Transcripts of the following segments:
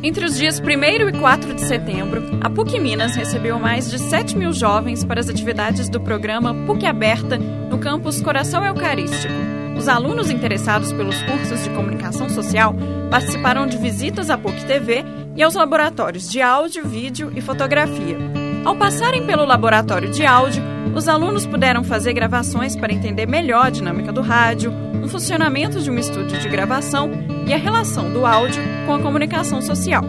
Entre os dias 1 e 4 de setembro, a PUC Minas recebeu mais de 7 mil jovens para as atividades do programa PUC Aberta no campus Coração Eucarístico. Os alunos interessados pelos cursos de comunicação social participaram de visitas à PUC TV e aos laboratórios de áudio, vídeo e fotografia. Ao passarem pelo laboratório de áudio, os alunos puderam fazer gravações para entender melhor a dinâmica do rádio, o funcionamento de um estúdio de gravação e a relação do áudio com a comunicação social.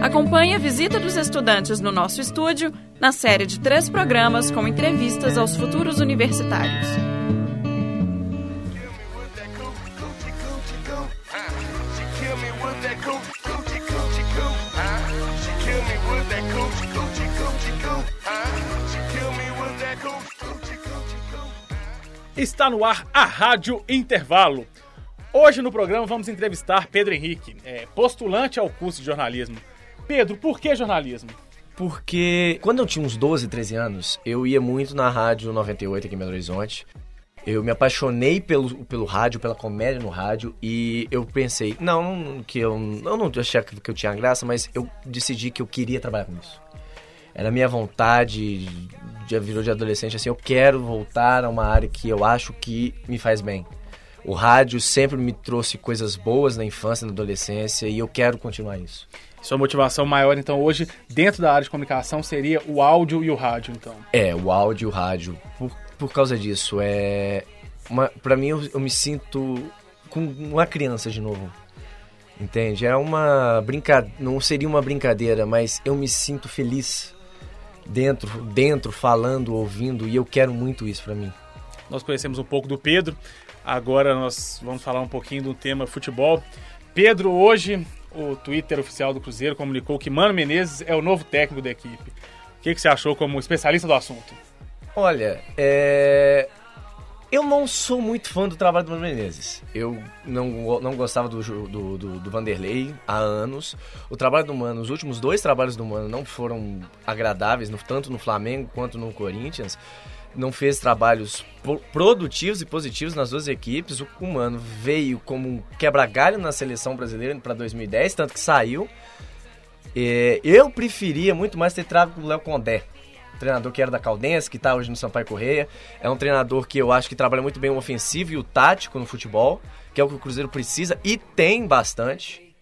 Acompanhe a visita dos estudantes no nosso estúdio na série de três programas com entrevistas aos futuros universitários. Está no ar a Rádio Intervalo. Hoje no programa vamos entrevistar Pedro Henrique, é, postulante ao curso de jornalismo. Pedro, por que jornalismo? Porque quando eu tinha uns 12, 13 anos, eu ia muito na Rádio 98 aqui em Belo Horizonte. Eu me apaixonei pelo, pelo rádio, pela comédia no rádio, e eu pensei, não, que eu, eu não achei que eu tinha graça, mas eu decidi que eu queria trabalhar com isso. Era a minha vontade, já virou de adolescente, assim, eu quero voltar a uma área que eu acho que me faz bem. O rádio sempre me trouxe coisas boas na infância, na adolescência e eu quero continuar isso. Sua motivação maior, então, hoje, dentro da área de comunicação, seria o áudio e o rádio, então? É, o áudio e o rádio. Por, por causa disso, é. Uma, pra mim, eu, eu me sinto com uma criança de novo. Entende? É uma brincadeira. Não seria uma brincadeira, mas eu me sinto feliz dentro, dentro, falando, ouvindo, e eu quero muito isso para mim. Nós conhecemos um pouco do Pedro, agora nós vamos falar um pouquinho do tema futebol. Pedro, hoje o Twitter oficial do Cruzeiro comunicou que Mano Menezes é o novo técnico da equipe. O que, que você achou como especialista do assunto? Olha, é... Eu não sou muito fã do trabalho do Mano Menezes. Eu não, não gostava do, do, do, do, Vanderlei há anos. O trabalho do Mano, os últimos dois trabalhos do Mano não foram agradáveis, no, tanto no Flamengo quanto no Corinthians. Não fez trabalhos produtivos e positivos nas duas equipes. O Mano veio como um quebra-galho na seleção brasileira para 2010, tanto que saiu. É, eu preferia muito mais ter trago o Léo Condé treinador que era da Caldense, que está hoje no Sampaio Correia. É um treinador que eu acho que trabalha muito bem o ofensivo e o tático no futebol, que é o que o Cruzeiro precisa e tem bastante.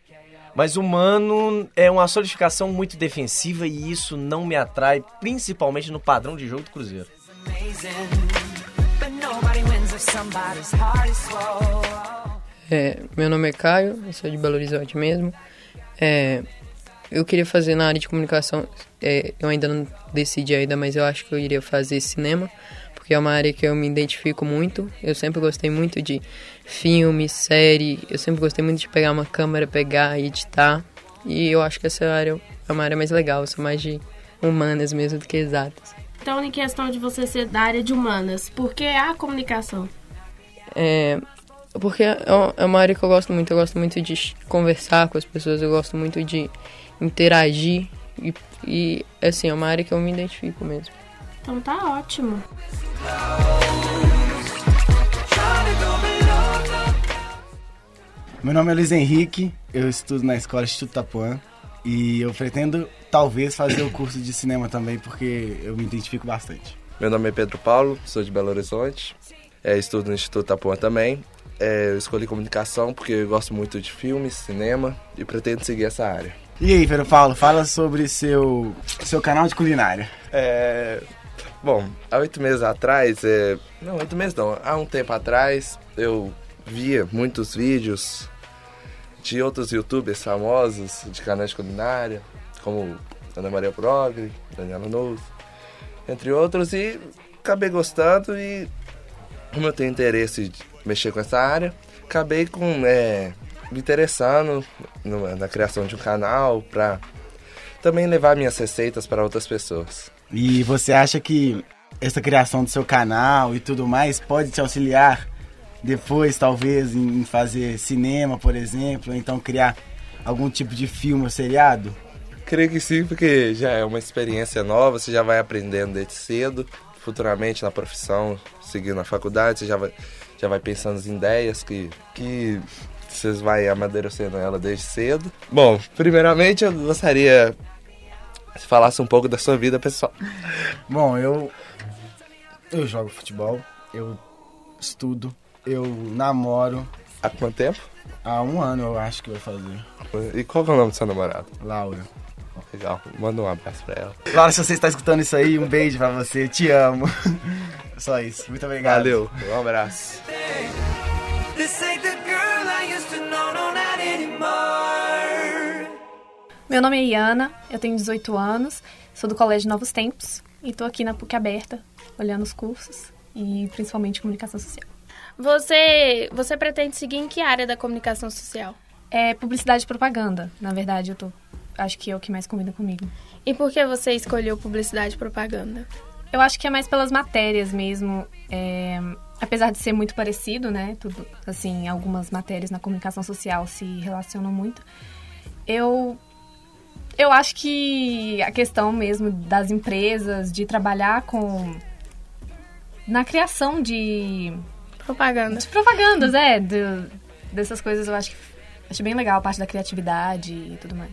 Mas o Mano é uma solidificação muito defensiva e isso não me atrai, principalmente no padrão de jogo do Cruzeiro. É, meu nome é Caio, sou de Belo Horizonte mesmo. É, eu queria fazer na área de comunicação, é, eu ainda não decidi ainda, mas eu acho que eu iria fazer cinema, porque é uma área que eu me identifico muito. Eu sempre gostei muito de filme, série, eu sempre gostei muito de pegar uma câmera, pegar e editar. E eu acho que essa área é uma área mais legal, eu sou mais de humanas mesmo do que exatas. Então, em questão de você ser da área de humanas, por que a comunicação? É, porque é, é uma área que eu gosto muito, eu gosto muito de conversar com as pessoas, eu gosto muito de interagir e, e assim, é uma área que eu me identifico mesmo. Então tá ótimo. Meu nome é Luiz Henrique, eu estudo na escola Instituto Tapuã e eu pretendo talvez fazer o curso de cinema também porque eu me identifico bastante. Meu nome é Pedro Paulo, sou de Belo Horizonte, é, estudo no Instituto Tapuã também. É, eu escolhi comunicação porque eu gosto muito de filmes, cinema e pretendo seguir essa área. E aí, Pedro Paulo, fala sobre seu, seu canal de culinária. É, bom, há oito meses atrás, é, não, oito meses não, há um tempo atrás eu via muitos vídeos de outros youtubers famosos de canais de culinária, como Ana Maria Progre, Daniela Novo, entre outros, e acabei gostando e como eu tenho interesse de mexer com essa área, acabei com é, me interessando no, na criação de um canal para também levar minhas receitas para outras pessoas. E você acha que essa criação do seu canal e tudo mais pode te auxiliar depois, talvez, em fazer cinema, por exemplo, ou então criar algum tipo de filme ou seriado? Creio que sim, porque já é uma experiência nova, você já vai aprendendo desde cedo, futuramente na profissão, seguindo a faculdade, você já vai, já vai pensando em ideias que, que vocês vão amadurecendo ela desde cedo. Bom, primeiramente eu gostaria que você falasse um pouco da sua vida pessoal. Bom, eu eu jogo futebol, eu estudo, eu namoro. Há quanto tempo? Há um ano eu acho que vai fazer. E qual é o nome do seu namorado? Laura. Legal, manda um abraço pra ela. Laura, se você está escutando isso aí, um beijo pra você, te amo. Só isso, muito obrigado. Valeu, um abraço. Meu nome é Iana, eu tenho 18 anos, sou do Colégio Novos Tempos e tô aqui na PUC Aberta, olhando os cursos e principalmente comunicação social. Você, você pretende seguir em que área da comunicação social? É publicidade e propaganda, na verdade, eu tô acho que é o que mais combina comigo. E por que você escolheu publicidade e propaganda? Eu acho que é mais pelas matérias mesmo. É, apesar de ser muito parecido, né? Tudo, assim, algumas matérias na comunicação social se relacionam muito. Eu eu acho que a questão mesmo das empresas de trabalhar com na criação de propaganda, de propagandas, é, de, dessas coisas eu acho que acho bem legal a parte da criatividade e tudo mais.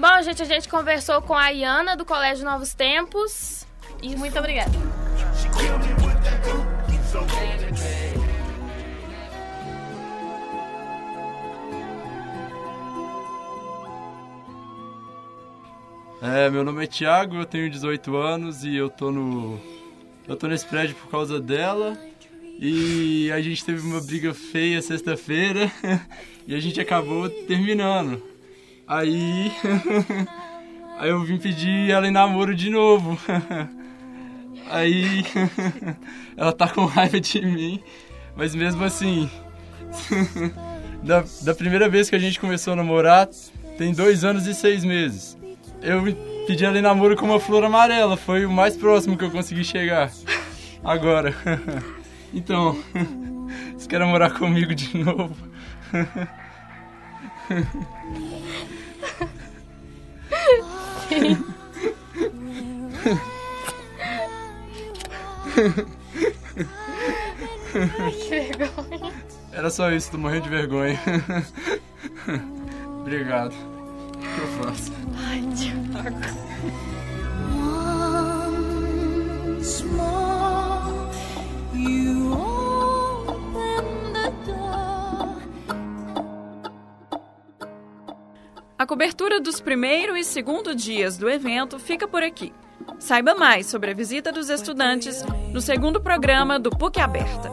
Bom, gente, a gente conversou com a Iana do Colégio Novos Tempos. E muito obrigada. É, meu nome é Thiago, eu tenho 18 anos e eu tô no. Eu tô nesse prédio por causa dela. E a gente teve uma briga feia sexta-feira e a gente acabou terminando. Aí. aí eu vim pedir ela em namoro de novo. Aí. ela tá com raiva de mim. Mas mesmo assim. da, da primeira vez que a gente começou a namorar, tem dois anos e seis meses. Eu pedi ela em namoro com uma flor amarela. Foi o mais próximo que eu consegui chegar. Agora. então. Você quer namorar comigo de novo? Ai, que vergonha. Era só isso, tô morrendo de vergonha. Obrigado. O que eu faço? Ai, Thiago. Cobertura dos primeiro e segundo dias do evento fica por aqui. Saiba mais sobre a visita dos estudantes no segundo programa do PUC Aberta.